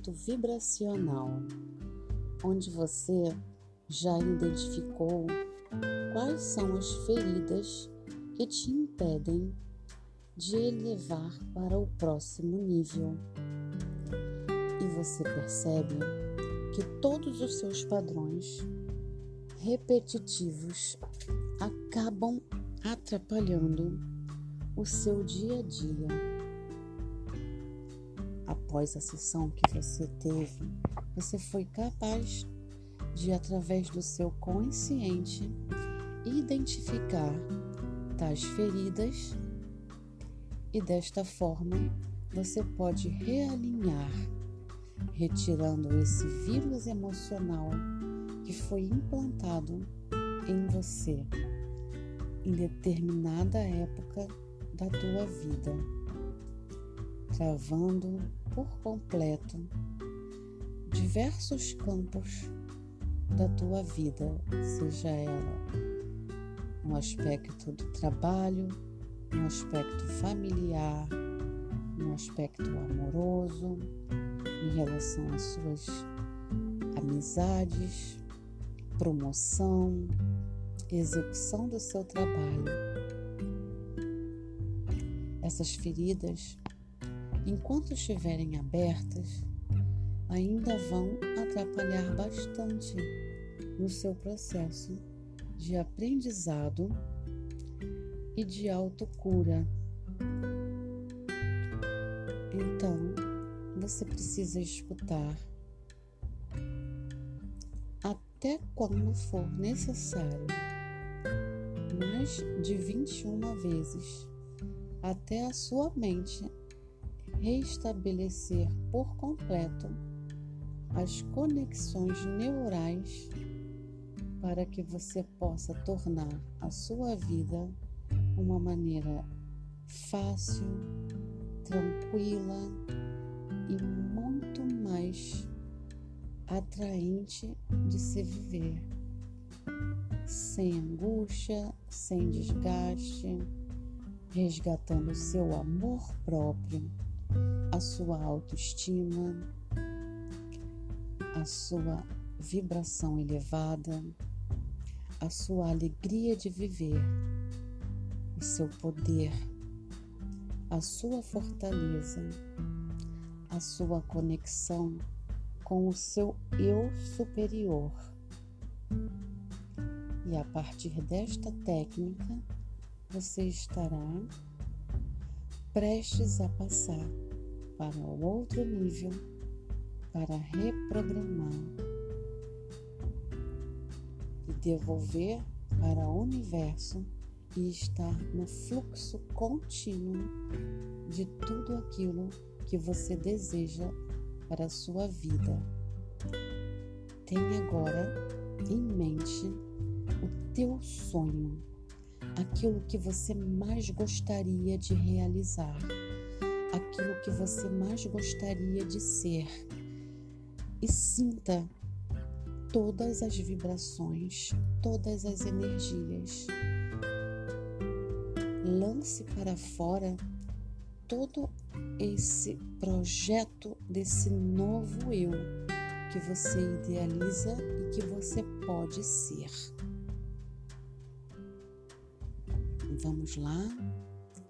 realinhamento vibracional, onde você já identificou quais são as feridas que te impedem de elevar para o próximo nível. E você percebe que todos os seus padrões repetitivos acabam atrapalhando o seu dia a dia. Após a sessão que você teve, você foi capaz de, através do seu consciente, identificar tais feridas e desta forma você pode realinhar, retirando esse vírus emocional que foi implantado em você em determinada época da tua vida, travando por completo diversos campos da tua vida, seja ela no aspecto do trabalho, no aspecto familiar, no aspecto amoroso, em relação às suas amizades, promoção, execução do seu trabalho. Essas feridas, enquanto estiverem abertas, ainda vão atrapalhar bastante no seu processo de aprendizado e de autocura. Então, você precisa escutar até quando for necessário, mais de 21 vezes, até a sua mente restabelecer por completo as conexões neurais para que você possa tornar a sua vida uma maneira fácil, tranquila e muito mais atraente de se viver, sem angústia, sem desgaste, resgatando seu amor próprio, a sua autoestima, a sua vibração elevada, a sua alegria de viver o seu poder, a sua fortaleza, a sua conexão com o seu eu superior. E a partir desta técnica, você estará prestes a passar para o outro nível para reprogramar e devolver para o universo e estar no fluxo contínuo de tudo aquilo que você deseja para a sua vida. Tenha agora em mente o teu sonho, aquilo que você mais gostaria de realizar, aquilo que você mais gostaria de ser. E sinta todas as vibrações, todas as energias lance para fora todo esse projeto desse novo eu que você idealiza e que você pode ser. Vamos lá,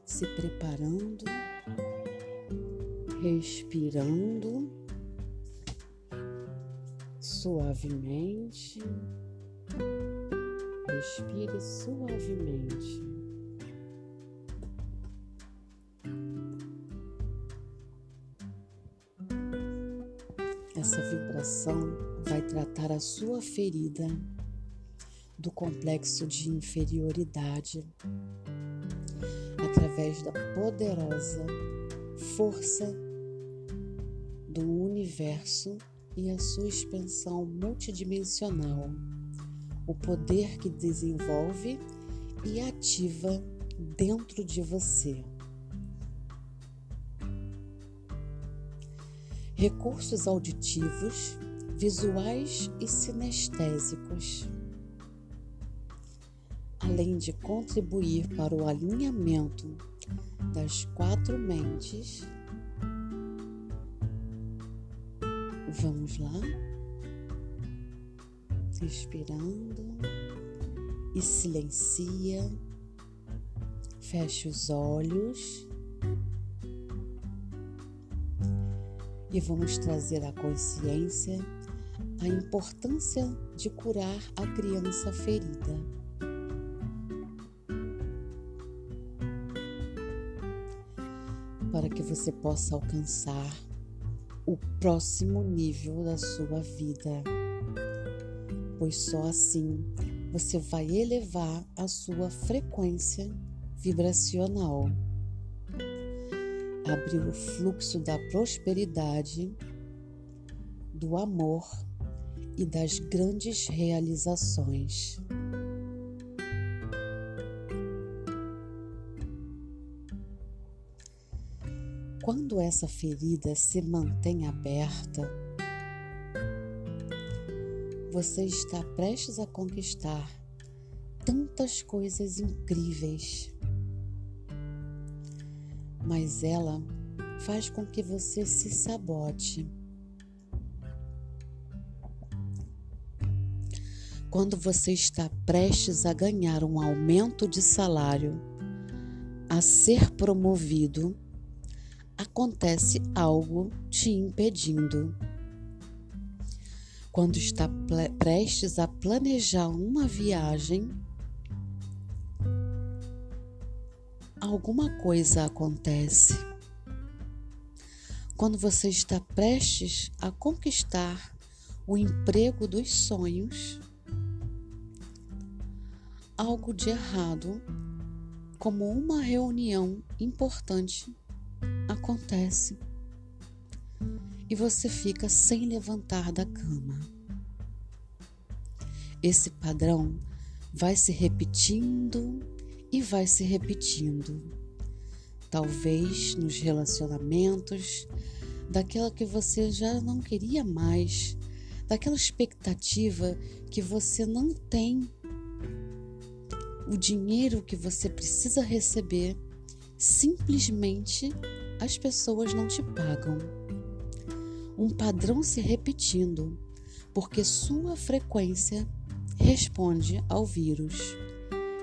se preparando, respirando suavemente. Respire suavemente. Essa vibração vai tratar a sua ferida do complexo de inferioridade através da poderosa força do universo e a sua expansão multidimensional, o poder que desenvolve e ativa dentro de você. recursos auditivos, visuais e sinestésicos, além de contribuir para o alinhamento das quatro mentes, Vamos lá. Respirando e silencia. Feche os olhos. E vamos trazer à consciência a importância de curar a criança ferida. Você possa alcançar o próximo nível da sua vida, pois só assim você vai elevar a sua frequência vibracional, abrir o fluxo da prosperidade, do amor e das grandes realizações. Quando essa ferida se mantém aberta, você está prestes a conquistar tantas coisas incríveis, mas ela faz com que você se sabote. Quando você está prestes a ganhar um aumento de salário, a ser promovido, acontece algo te impedindo. Quando está prestes a planejar uma viagem, alguma coisa acontece. Quando você está prestes a conquistar o emprego dos sonhos, algo de errado, como uma reunião importante acontece e você fica sem levantar da cama. Esse padrão vai se repetindo e vai se repetindo. Talvez nos relacionamentos, daquela que você já não queria mais, daquela expectativa que você não tem o dinheiro que você precisa receber, simplesmente as pessoas não te pagam. Um padrão se repetindo, porque sua frequência responde ao vírus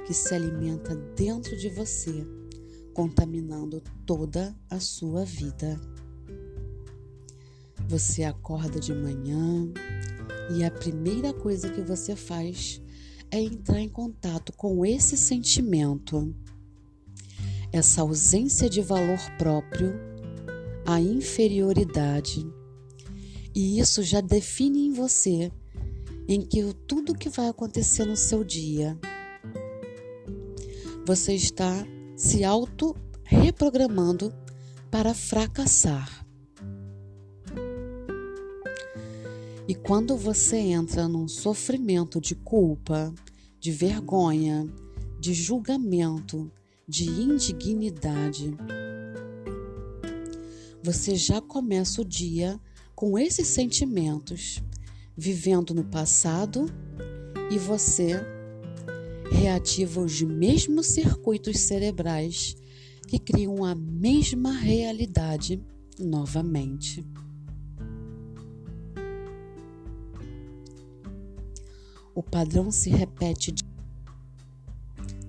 que se alimenta dentro de você, contaminando toda a sua vida. Você acorda de manhã e a primeira coisa que você faz é entrar em contato com esse sentimento, essa ausência de valor próprio, a inferioridade. E isso já define em você em que tudo que vai acontecer no seu dia, você está se auto reprogramando para fracassar. E quando você entra num sofrimento de culpa, de vergonha, de julgamento, de indignidade, você já começa o dia com esses sentimentos, vivendo no passado e você reativa os mesmos circuitos cerebrais que criam a mesma realidade novamente. o padrão se repete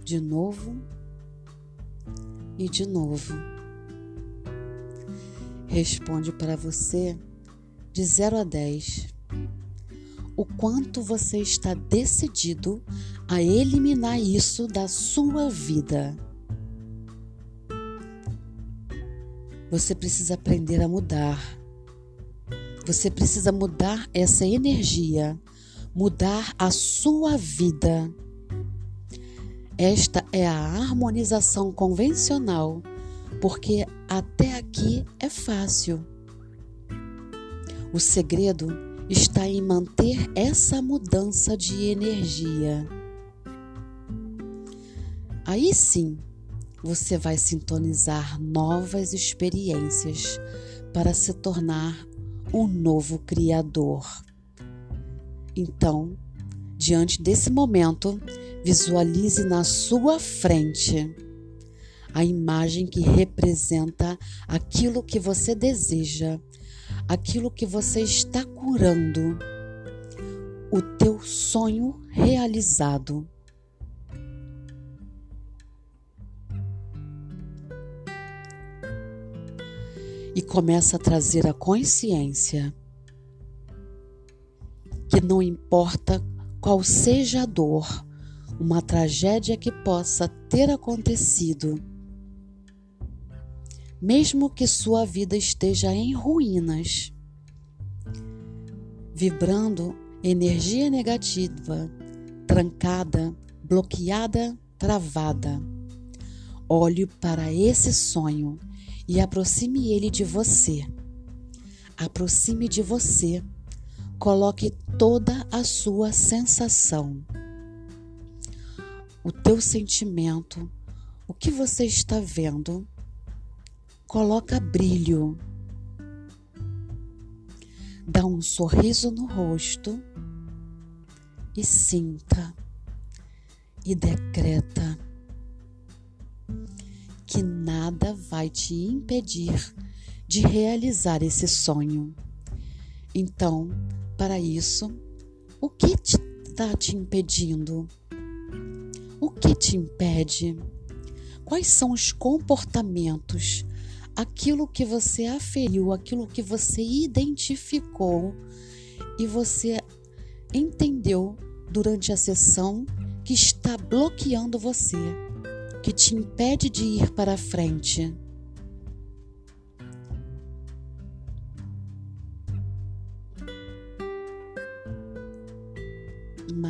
de novo e de novo. Responde para você de 0 a 10 o quanto você está decidido a eliminar isso da sua vida. Você precisa aprender a mudar. Você precisa mudar essa energia mudar a sua vida. Esta é a harmonização convencional, porque até aqui é fácil. O segredo está em manter essa mudança de energia. Aí sim, você vai sintonizar novas experiências para se tornar um novo criador. Então, diante desse momento, visualize na sua frente a imagem que representa aquilo que você deseja, aquilo que você está curando, o teu sonho realizado. E começa a trazer a consciência que não importa qual seja a dor, uma tragédia que possa ter acontecido, mesmo que sua vida esteja em ruínas, vibrando energia negativa, trancada, bloqueada, travada. Olhe para esse sonho e aproxime ele de você. Aproxime de você. Coloque toda a sua sensação, o teu sentimento, o que você está vendo Coloca brilho. Dá um sorriso no rosto e sinta e decreta que nada vai te impedir de realizar esse sonho. Então, para isso, o que está te impedindo? O que te impede? Quais são os comportamentos aquilo que você aferiu, aquilo que você identificou e você entendeu durante a sessão que está bloqueando você, que te impede de ir para frente.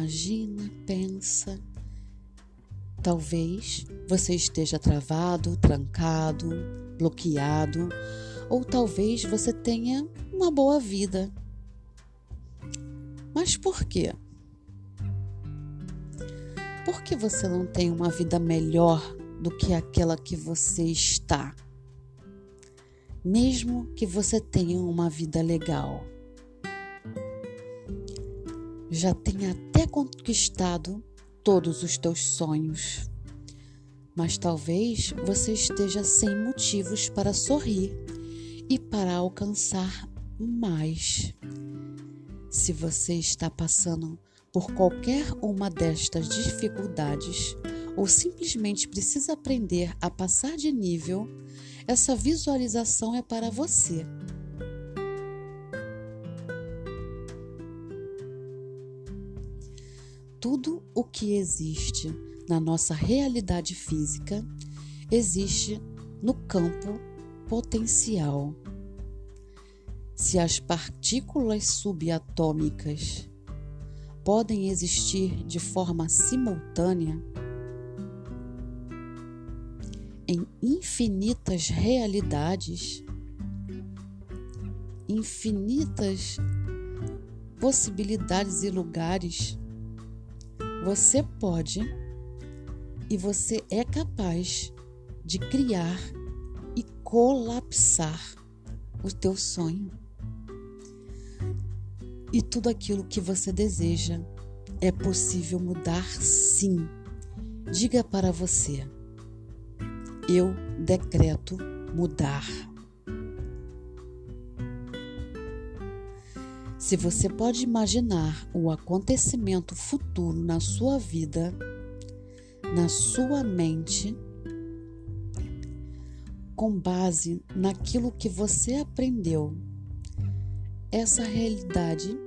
Imagina, pensa. Talvez você esteja travado, trancado, bloqueado, ou talvez você tenha uma boa vida. Mas por quê? Por que você não tem uma vida melhor do que aquela que você está? Mesmo que você tenha uma vida legal. Já tenha até conquistado todos os teus sonhos mas talvez você esteja sem motivos para sorrir e para alcançar mais. Se você está passando por qualquer uma destas dificuldades ou simplesmente precisa aprender a passar de nível, essa visualização é para você. Tudo o que existe na nossa realidade física existe no campo potencial. Se as partículas subatômicas podem existir de forma simultânea em infinitas realidades, infinitas possibilidades e lugares, você pode e você é capaz de criar e colapsar o teu sonho. E tudo aquilo que você deseja é possível mudar sim. Diga para você: eu decreto mudar. Se você pode imaginar o acontecimento futuro na sua vida, na sua mente com base naquilo que você aprendeu. Essa realidade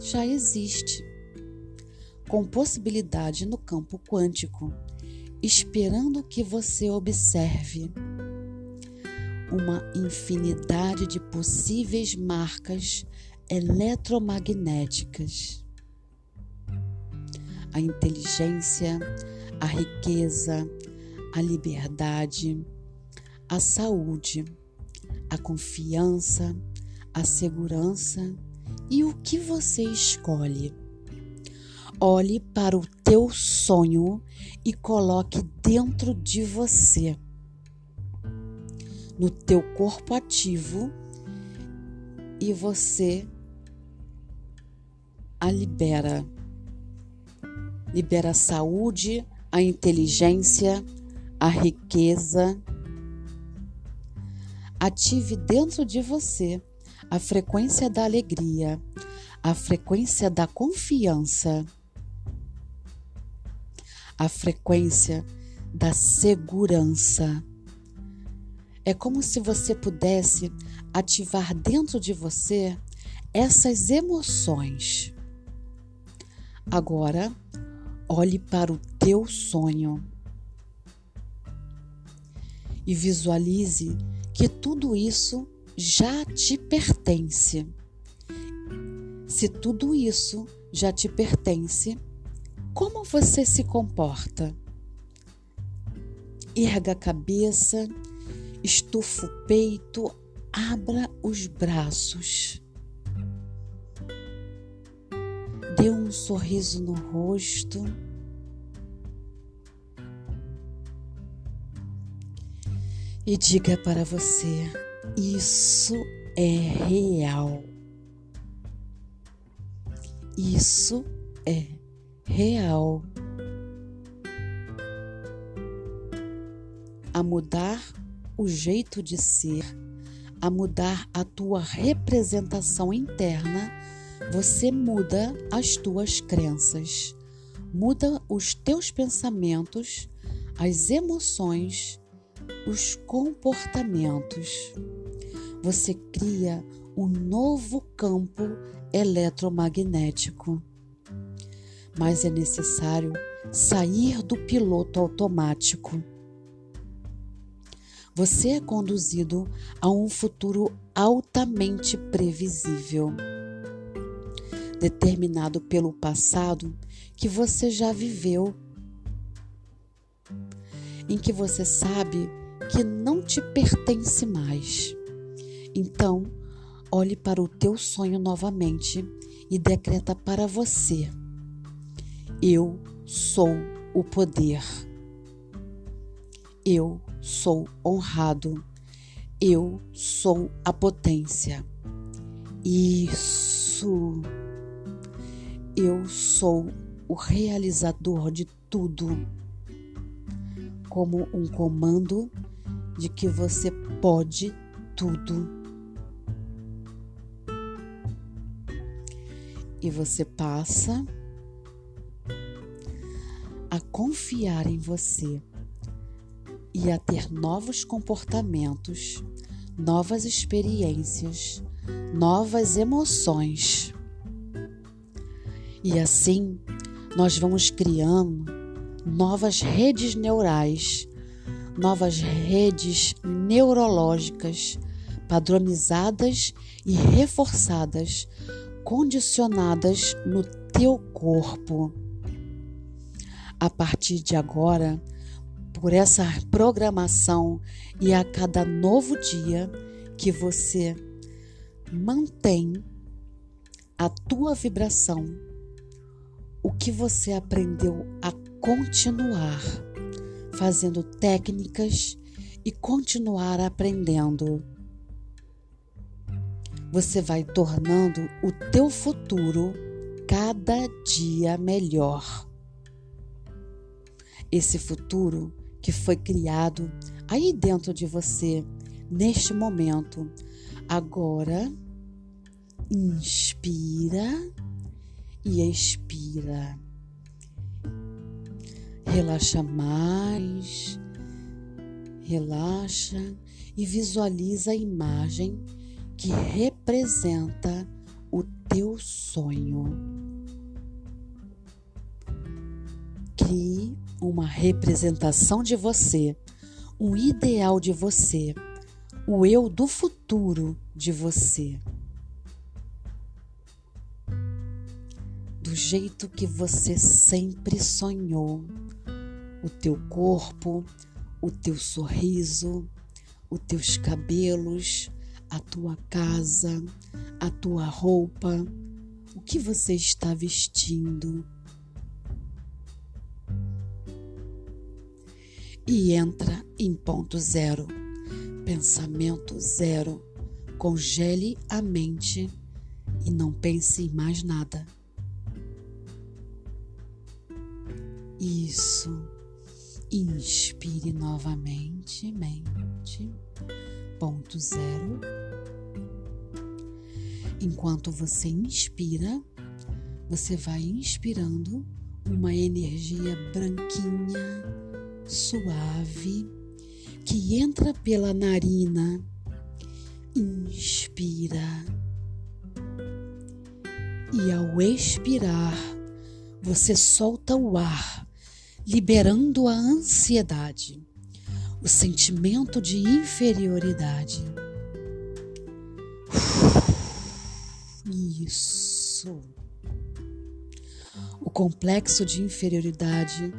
já existe, com possibilidade no campo quântico, esperando que você observe uma infinidade de possíveis marcas eletromagnéticas. A inteligência, a riqueza, a liberdade, a saúde, a confiança, a segurança e o que você escolhe. Olhe para o teu sonho e coloque dentro de você, no teu corpo ativo, e você a libera. Libera a saúde, a inteligência, a riqueza. Ative dentro de você a frequência da alegria, a frequência da confiança, a frequência da segurança. É como se você pudesse ativar dentro de você essas emoções. Agora, olhe para o teu sonho e visualize que tudo isso já te pertence. Se tudo isso já te pertence, como você se comporta? Erga a cabeça, estufa o peito, abra os braços. Dê um sorriso no rosto. E diga para você: isso é real. Isso é real. A mudar o jeito de ser, a mudar a tua representação interna, você muda as tuas crenças, muda os teus pensamentos, as emoções, os comportamentos. Você cria um novo campo eletromagnético. Mas é necessário sair do piloto automático. Você é conduzido a um futuro altamente previsível, determinado pelo passado que você já viveu, em que você sabe que não te pertence mais. Então, olhe para o teu sonho novamente e decreta para você: Eu sou o poder. Eu sou honrado. Eu sou a potência. Isso. Eu sou o realizador de tudo. Como um comando de que você pode tudo. E você passa a confiar em você e a ter novos comportamentos, novas experiências, novas emoções. E assim nós vamos criando novas redes neurais novas redes neurológicas padronizadas e reforçadas, condicionadas no teu corpo. A partir de agora, por essa programação e a cada novo dia que você mantém a tua vibração, o que você aprendeu a continuar fazendo técnicas e continuar aprendendo. Você vai tornando o teu futuro cada dia melhor. Esse futuro que foi criado aí dentro de você, neste momento. Agora, inspira e expira. Relaxa mais, relaxa e visualiza a imagem que representa o teu sonho. Crie uma representação de você, um ideal de você, o eu do futuro de você. Jeito que você sempre sonhou o teu corpo, o teu sorriso, os teus cabelos, a tua casa, a tua roupa, o que você está vestindo. E entra em ponto zero, pensamento zero. Congele a mente e não pense em mais nada. Isso. Inspire novamente, mente, ponto zero. Enquanto você inspira, você vai inspirando uma energia branquinha, suave, que entra pela narina. Inspira. E ao expirar, você solta o ar, liberando a ansiedade, o sentimento de inferioridade. Isso. O complexo de inferioridade,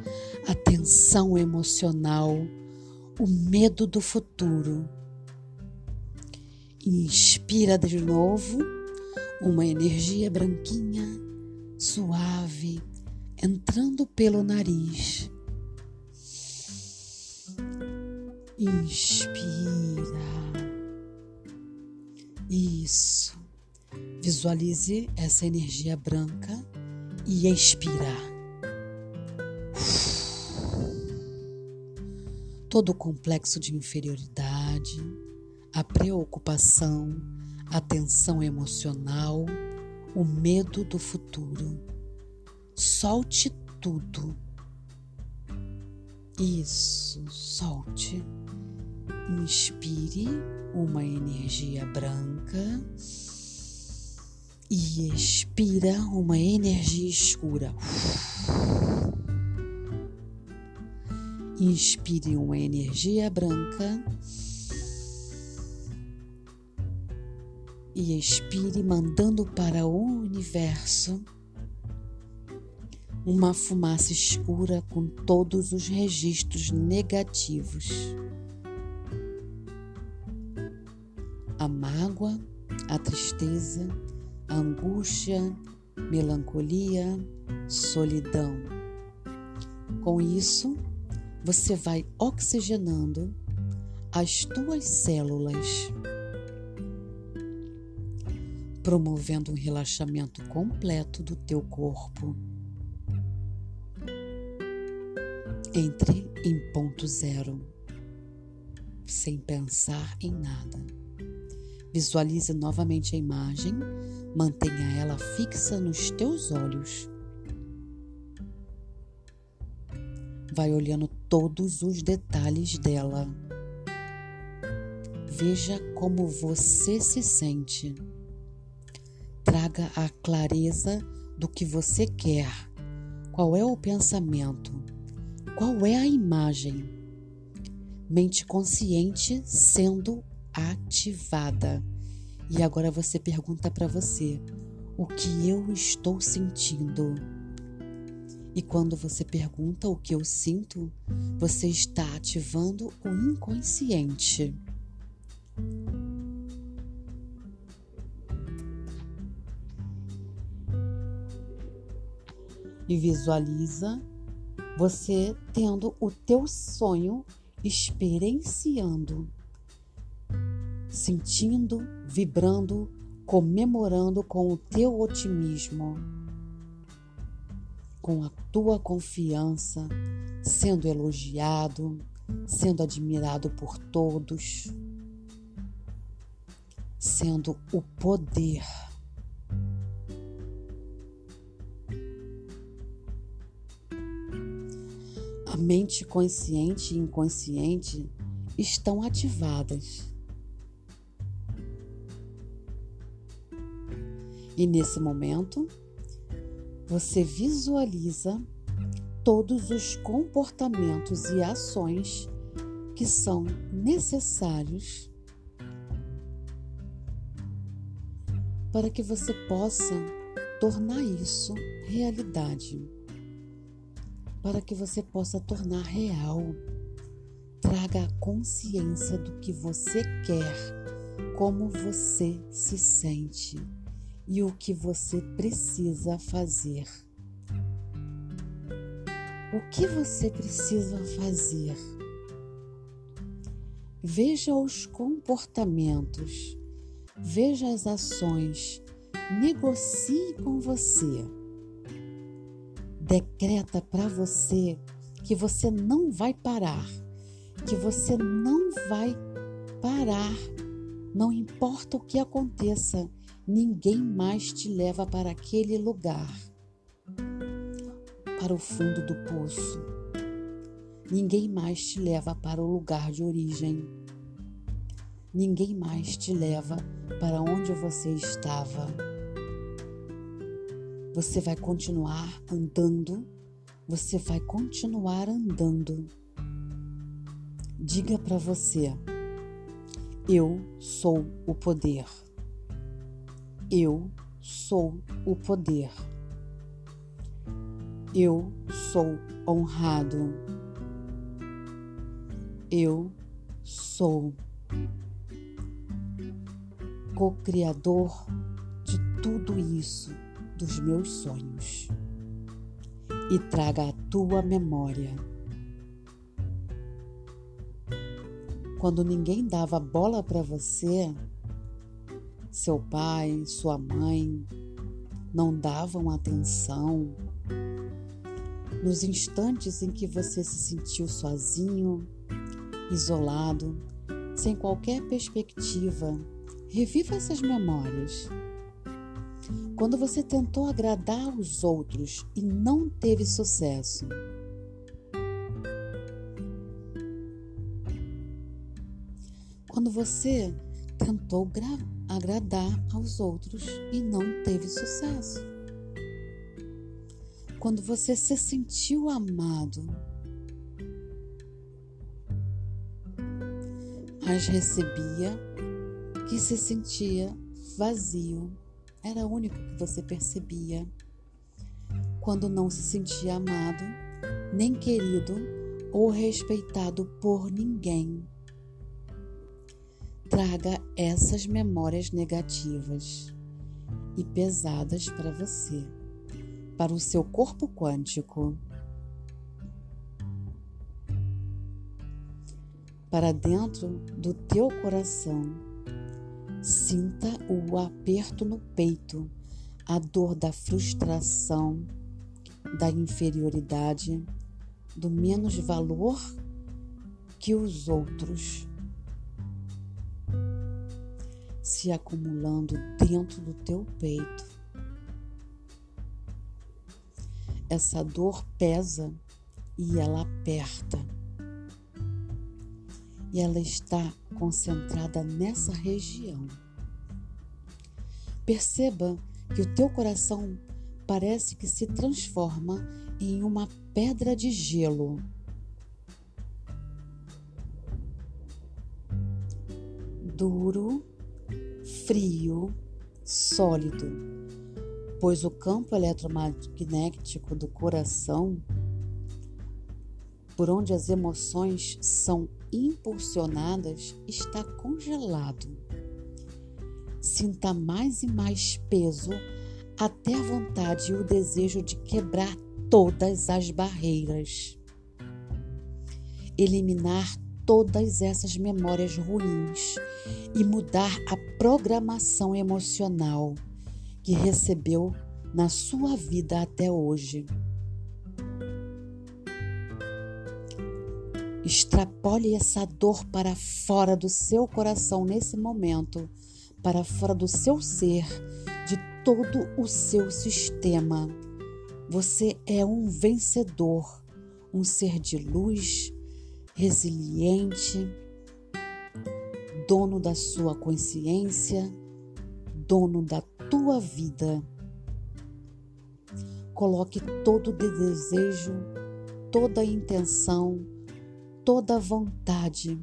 a tensão emocional, o medo do futuro. Inspira de novo uma energia branquinha, suave, entrando pelo nariz. Inspira. Isso. Visualize essa energia branca e expira. Todo o complexo de inferioridade, a preocupação, a tensão emocional, o medo do futuro. Solte tudo. Isso, solte. Inspire uma energia branca e expira uma energia escura. Inspire uma energia branca e expire, mandando para o universo uma fumaça escura com todos os registros negativos. A mágoa, a tristeza, a angústia, melancolia, solidão. Com isso, você vai oxigenando as tuas células, promovendo um relaxamento completo do teu corpo. Entre em ponto zero, sem pensar em nada. Visualize novamente a imagem, mantenha ela fixa nos teus olhos. Vai olhando todos os detalhes dela. Veja como você se sente. Traga a clareza do que você quer. Qual é o pensamento? Qual é a imagem? Mente consciente sendo ativada. E agora você pergunta para você: o que eu estou sentindo? E quando você pergunta o que eu sinto, você está ativando o inconsciente. E visualiza você tendo o teu sonho experienciando, sentindo, vibrando, comemorando com o teu otimismo, com a tua confiança, sendo elogiado, sendo admirado por todos, sendo o poder mente consciente e inconsciente estão ativadas. E nesse momento, você visualiza todos os comportamentos e ações que são necessários para que você possa tornar isso realidade para que você possa tornar real. Traga a consciência do que você quer, como você se sente e o que você precisa fazer. O que você precisa fazer? Veja os comportamentos, veja as ações, negocie com você decreta para você que você não vai parar, que você não vai parar, não importa o que aconteça, ninguém mais te leva para aquele lugar, para o fundo do poço. Ninguém mais te leva para o lugar de origem. Ninguém mais te leva para onde você estava. Você vai continuar andando, você vai continuar andando. Diga para você: Eu sou o poder. Eu sou o poder. Eu sou honrado. Eu sou co-criador de tudo isso, dos meus sonhos. E traga a tua memória. Quando ninguém dava bola para você, seu pai, sua mãe não davam atenção. Nos instantes em que você se sentiu sozinho, isolado, sem qualquer perspectiva, reviva essas memórias. Quando você tentou agradar os outros e não teve sucesso, quando você tentou agradar aos outros e não teve sucesso. Quando você se sentiu amado, mas recebia que se sentia vazio, era o único que você percebia. Quando não se sentia amado, nem querido ou respeitado por ninguém traga essas memórias negativas e pesadas para você, para o seu corpo quântico, para dentro do teu coração. Sinta o aperto no peito, a dor da frustração, da inferioridade, do menos valor que os outros se acumulando dentro do teu peito. Essa dor pesa e ela aperta. E ela está concentrada nessa região. Perceba que o teu coração parece que se transforma em uma pedra de gelo. Duro frio, sólido, pois o campo eletromagnético do coração, por onde as emoções são impulsionadas, está congelado. Sinta mais e mais peso até a vontade e o desejo de quebrar todas as barreiras. Eliminar todas essas memórias ruins e mudar a programação emocional que recebeu na sua vida até hoje. Extrapole essa dor para fora do seu coração nesse momento, para fora do seu ser, de todo o seu sistema. Você é um vencedor, um ser de luz, resiliente dono da sua consciência, dono da tua vida. Coloque todo o desejo, toda a intenção, toda vontade.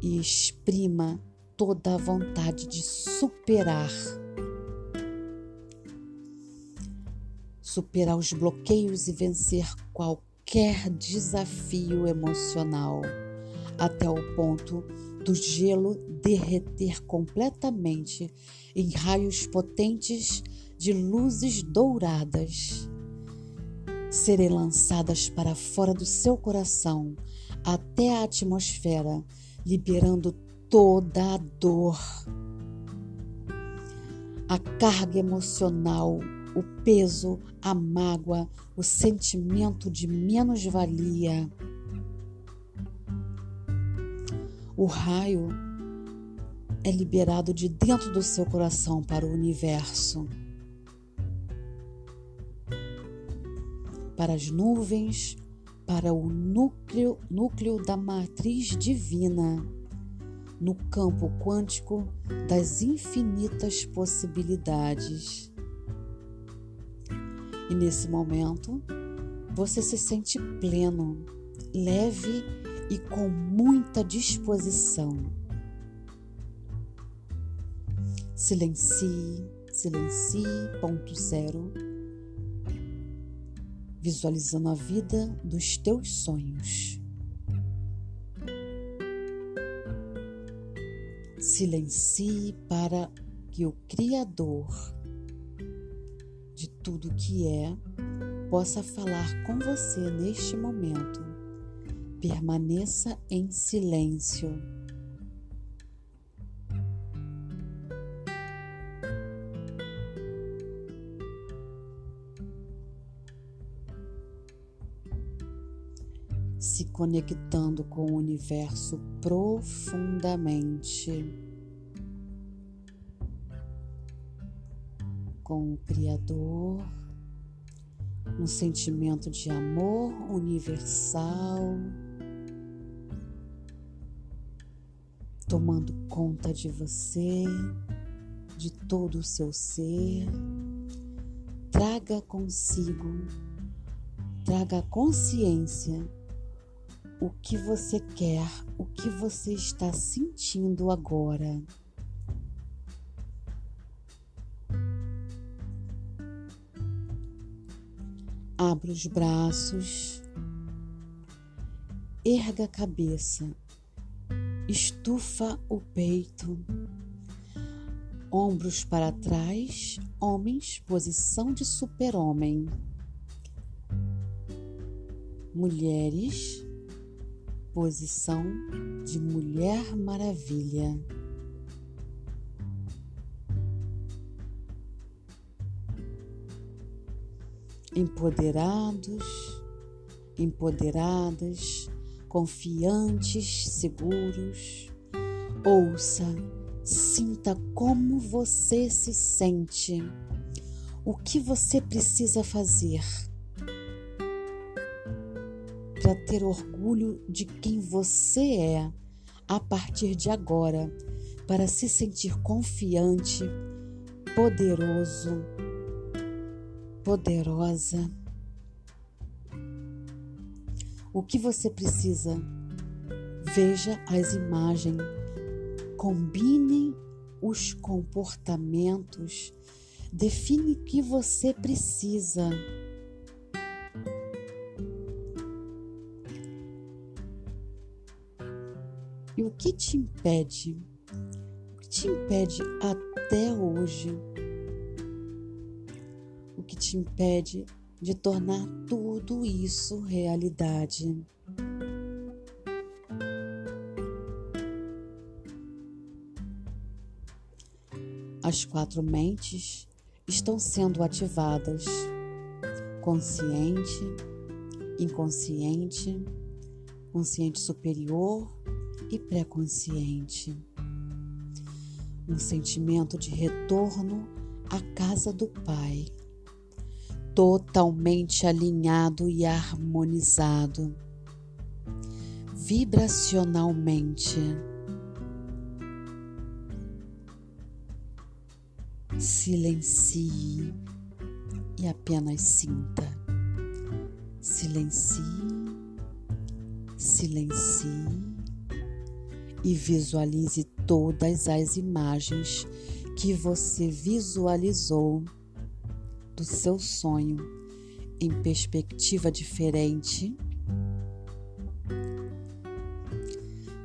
E exprima toda a vontade de superar. Superar os bloqueios e vencer qualquer desafio emocional. Até o ponto do gelo derreter completamente em raios potentes de luzes douradas, serem lançadas para fora do seu coração até a atmosfera, liberando toda a dor, a carga emocional, o peso, a mágoa, o sentimento de menos-valia o raio é liberado de dentro do seu coração para o universo. Para as nuvens, para o núcleo, núcleo da matriz divina, no campo quântico das infinitas possibilidades. E nesse momento, você se sente pleno, leve e com muita disposição. Silencie, silencie, ponto zero, visualizando a vida dos teus sonhos. Silencie para que o Criador de tudo que é possa falar com você neste momento. Permaneça em silêncio. Se conectando com o universo profundamente, com o Criador, um sentimento de amor universal, tomando conta de você, de todo o seu ser. Traga consigo, traga consciência o que você quer, o que você está sentindo agora. Abra os braços, erga a cabeça, estufa o peito, ombros para trás, homens, posição de super-homem. Mulheres, posição de Mulher Maravilha. Empoderados, empoderadas, confiantes, seguros. Ouça, sinta como você se sente, o que você precisa fazer para ter orgulho de quem você é a partir de agora, para se sentir confiante, poderoso, poderosa. O que você precisa? Veja as imagens, combine os comportamentos, define o que você precisa. Que te impede? O que te impede até hoje? O que te impede de tornar tudo isso realidade? As quatro mentes estão sendo ativadas: consciente, inconsciente, consciente superior e pré-consciente. Um sentimento de retorno à casa do Pai, totalmente alinhado e harmonizado, vibracionalmente. Silencie e apenas sinta. Silencie, silencie e visualize todas as imagens que você visualizou do seu sonho em perspectiva diferente,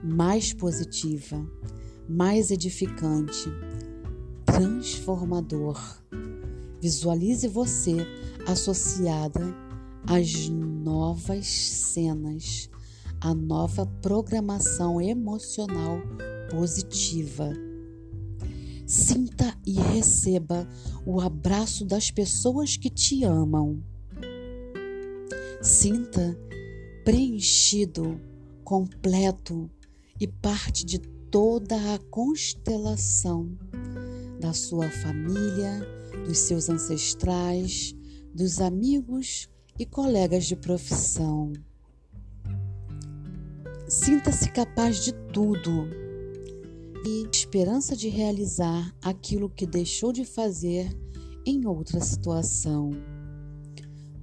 mais positiva, mais edificante, transformador. Visualize você associada às novas cenas a nova programação emocional positiva. Sinta e receba o abraço das pessoas que te amam. Sinta preenchido, completo e parte de toda a constelação da sua família, dos seus ancestrais, dos amigos e colegas de profissão. Sinta-se capaz de tudo e esperança de realizar aquilo que deixou de fazer em outra situação.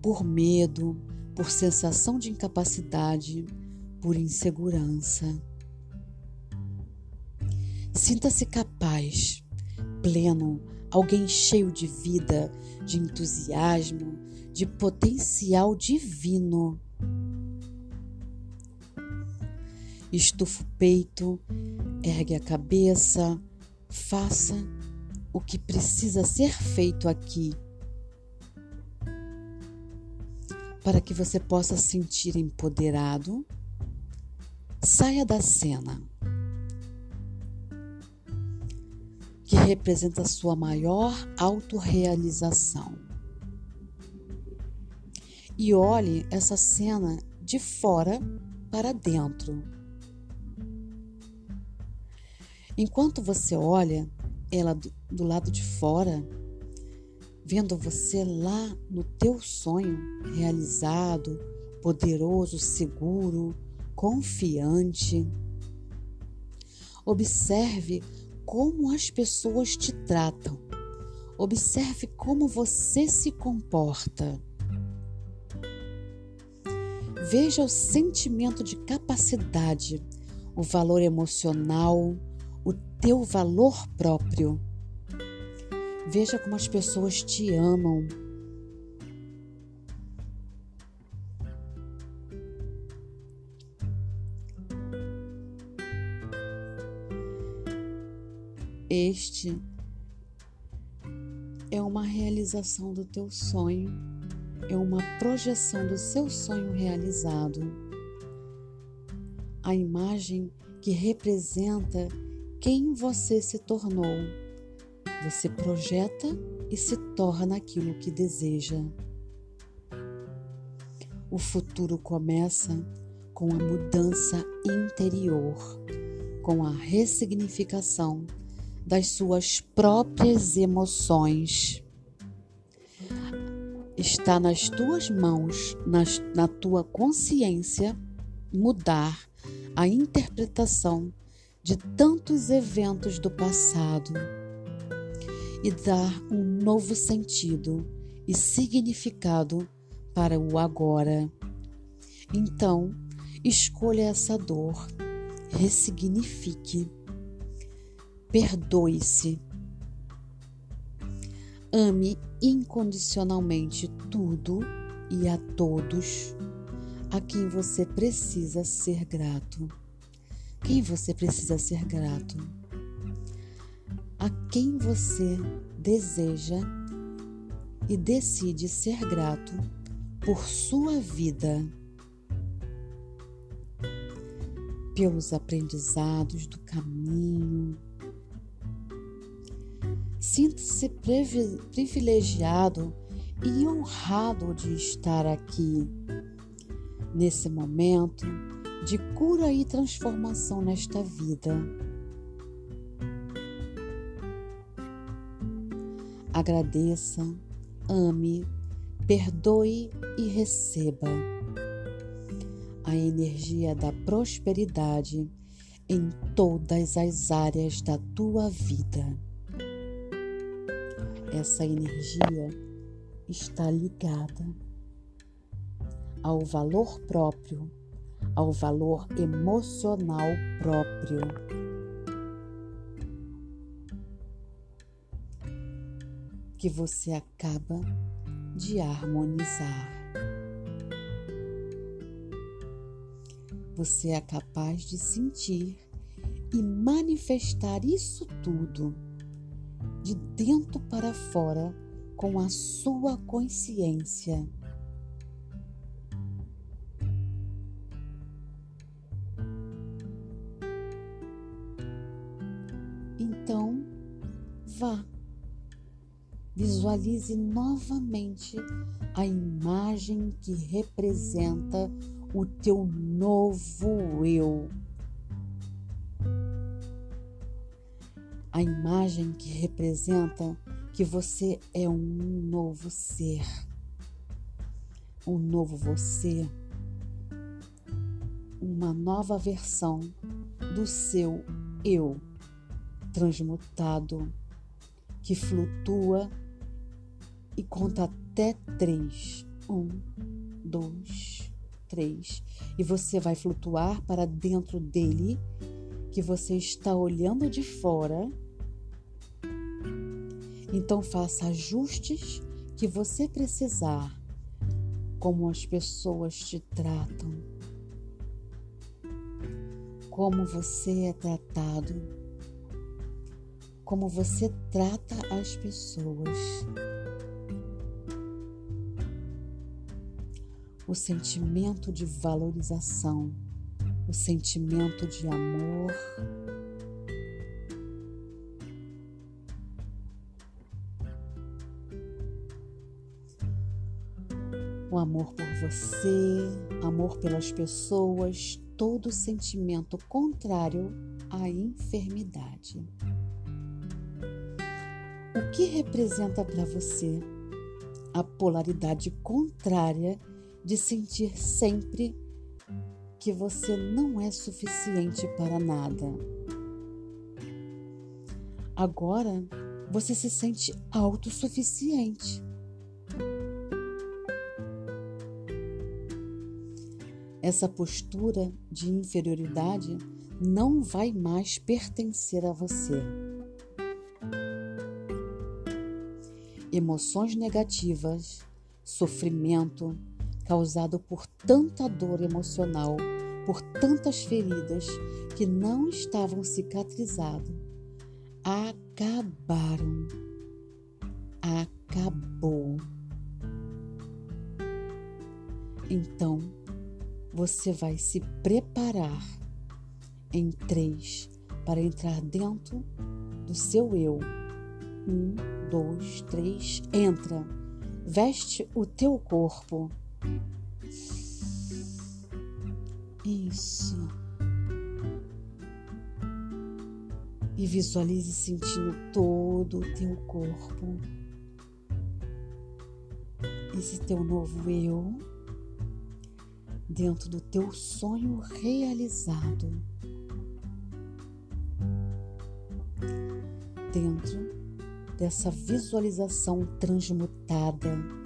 Por medo, por sensação de incapacidade, por insegurança. Sinta-se capaz, pleno, alguém cheio de vida, de entusiasmo, de potencial divino. Estufa o peito, ergue a cabeça, faça o que precisa ser feito aqui para que você possa sentir empoderado. Saia da cena que representa sua maior autorrealização. E olhe essa cena de fora para dentro. Enquanto você olha ela do, do lado de fora, vendo você lá no teu sonho realizado, poderoso, seguro, confiante. Observe como as pessoas te tratam. Observe como você se comporta. Veja o sentimento de capacidade, o valor emocional, o teu valor próprio. Veja como as pessoas te amam. Este é uma realização do teu sonho, é uma projeção do seu sonho realizado. A imagem que representa quem você se tornou você projeta e se torna aquilo que deseja. O futuro começa com a mudança interior, com a ressignificação das suas próprias emoções. Está nas tuas mãos, nas, na tua consciência, mudar a interpretação de tantos eventos do passado e dar um novo sentido e significado para o agora. Então, escolha essa dor, ressignifique, perdoe-se, ame incondicionalmente tudo e a todos a quem você precisa ser grato. Quem você precisa ser grato? a quem você deseja e decide ser grato por sua vida, pelos aprendizados do caminho. Sinta-se privilegiado e honrado de estar aqui, nesse momento de cura e transformação nesta vida Agradeça, ame, perdoe e receba a energia da prosperidade em todas as áreas da tua vida. Essa energia está ligada ao valor próprio, ao valor emocional próprio que você acaba de harmonizar. Você é capaz de sentir e manifestar isso tudo de dentro para fora com a sua consciência. Visualize novamente a imagem que representa o teu novo eu. a imagem que representa que você é um novo ser, um novo você, uma nova versão do seu eu transmutado que flutua e conta até três. Um, dois, três. E você vai flutuar para dentro dele, que você está olhando de fora. Então faça ajustes que você precisar, como as pessoas te tratam, como você é tratado como você trata as pessoas. O sentimento de valorização, o sentimento de amor. O amor por você, amor pelas pessoas, todo sentimento contrário à enfermidade. O que representa para você a polaridade contrária de sentir sempre que você não é suficiente para nada? Agora você se sente autossuficiente. Essa postura de inferioridade não vai mais pertencer a você. emoções negativas, sofrimento causado por tanta dor emocional, por tantas feridas que não estavam cicatrizadas, acabaram. Acabou. Então, você vai se preparar em três para entrar dentro do seu eu. Um, dois, três, entra. Veste o teu corpo. Isso. E visualize sentindo todo o teu corpo. Esse teu novo eu dentro do teu sonho realizado. Dentro dessa visualização transmutada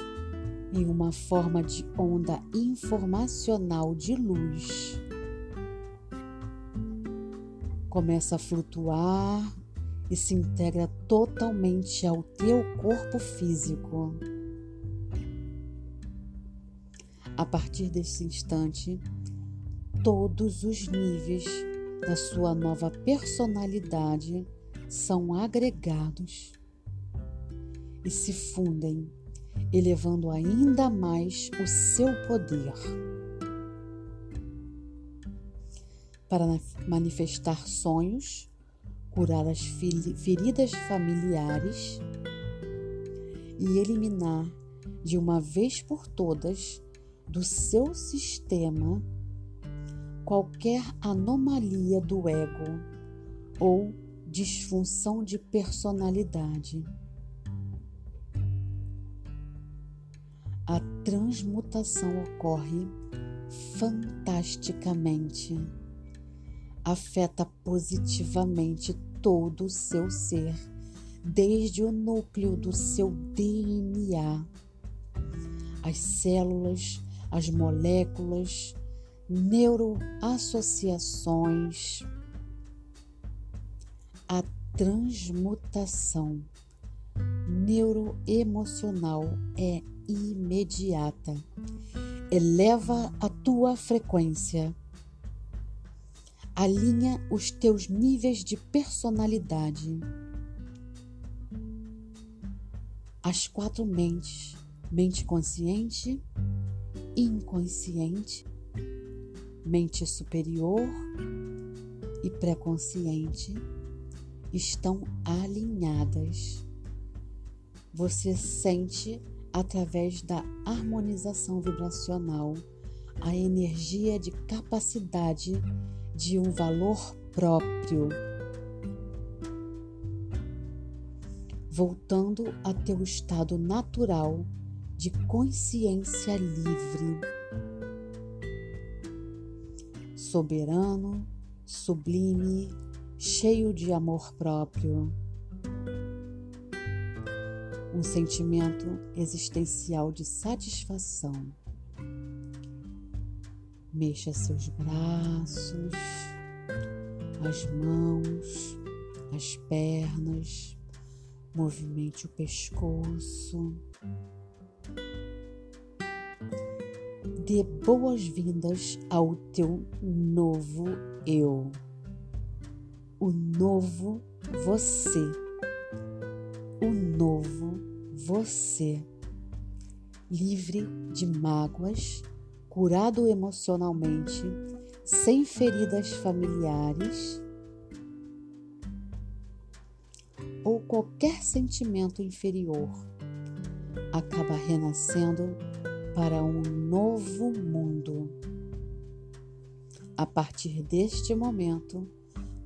em uma forma de onda informacional de luz. Começa a flutuar e se integra totalmente ao teu corpo físico. A partir desse instante, todos os níveis da sua nova personalidade são agregados e se fundem, elevando ainda mais o seu poder. Para manifestar sonhos, curar as feridas familiares e eliminar de uma vez por todas do seu sistema qualquer anomalia do ego ou disfunção de personalidade. A transmutação ocorre fantasticamente. Afeta positivamente todo o seu ser, desde o núcleo do seu DNA, as células, as moléculas, neuroassociações. A transmutação neuroemocional é imediata. Eleva a tua frequência. Alinha os teus níveis de personalidade. As quatro mentes: mente consciente, inconsciente, mente superior e pré-consciente estão alinhadas. Você sente através da harmonização vibracional, a energia de capacidade de um valor próprio. voltando a teu estado natural de consciência livre, soberano, sublime, cheio de amor próprio. Um sentimento existencial de satisfação. Mexa seus braços, as mãos, as pernas, movimente o pescoço. Dê boas-vindas ao teu novo eu, o novo você, o novo você, livre de mágoas, curado emocionalmente, sem feridas familiares ou qualquer sentimento inferior, acaba renascendo para um novo mundo. A partir deste momento,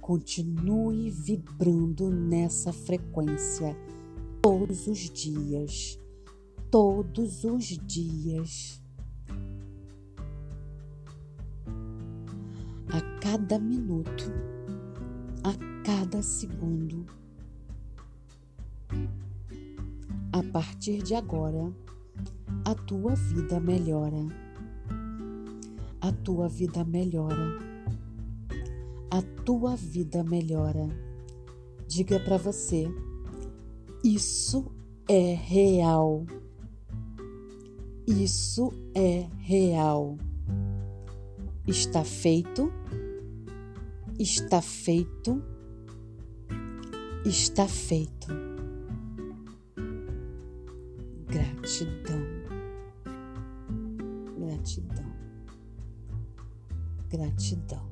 continue vibrando nessa frequência todos os dias, todos os dias. A cada minuto, a cada segundo. A partir de agora, a tua vida melhora. A tua vida melhora. A tua vida melhora. Diga para você: isso é real. Isso é real. Está feito. Está feito. Está feito. Gratidão gratidão, gratidão.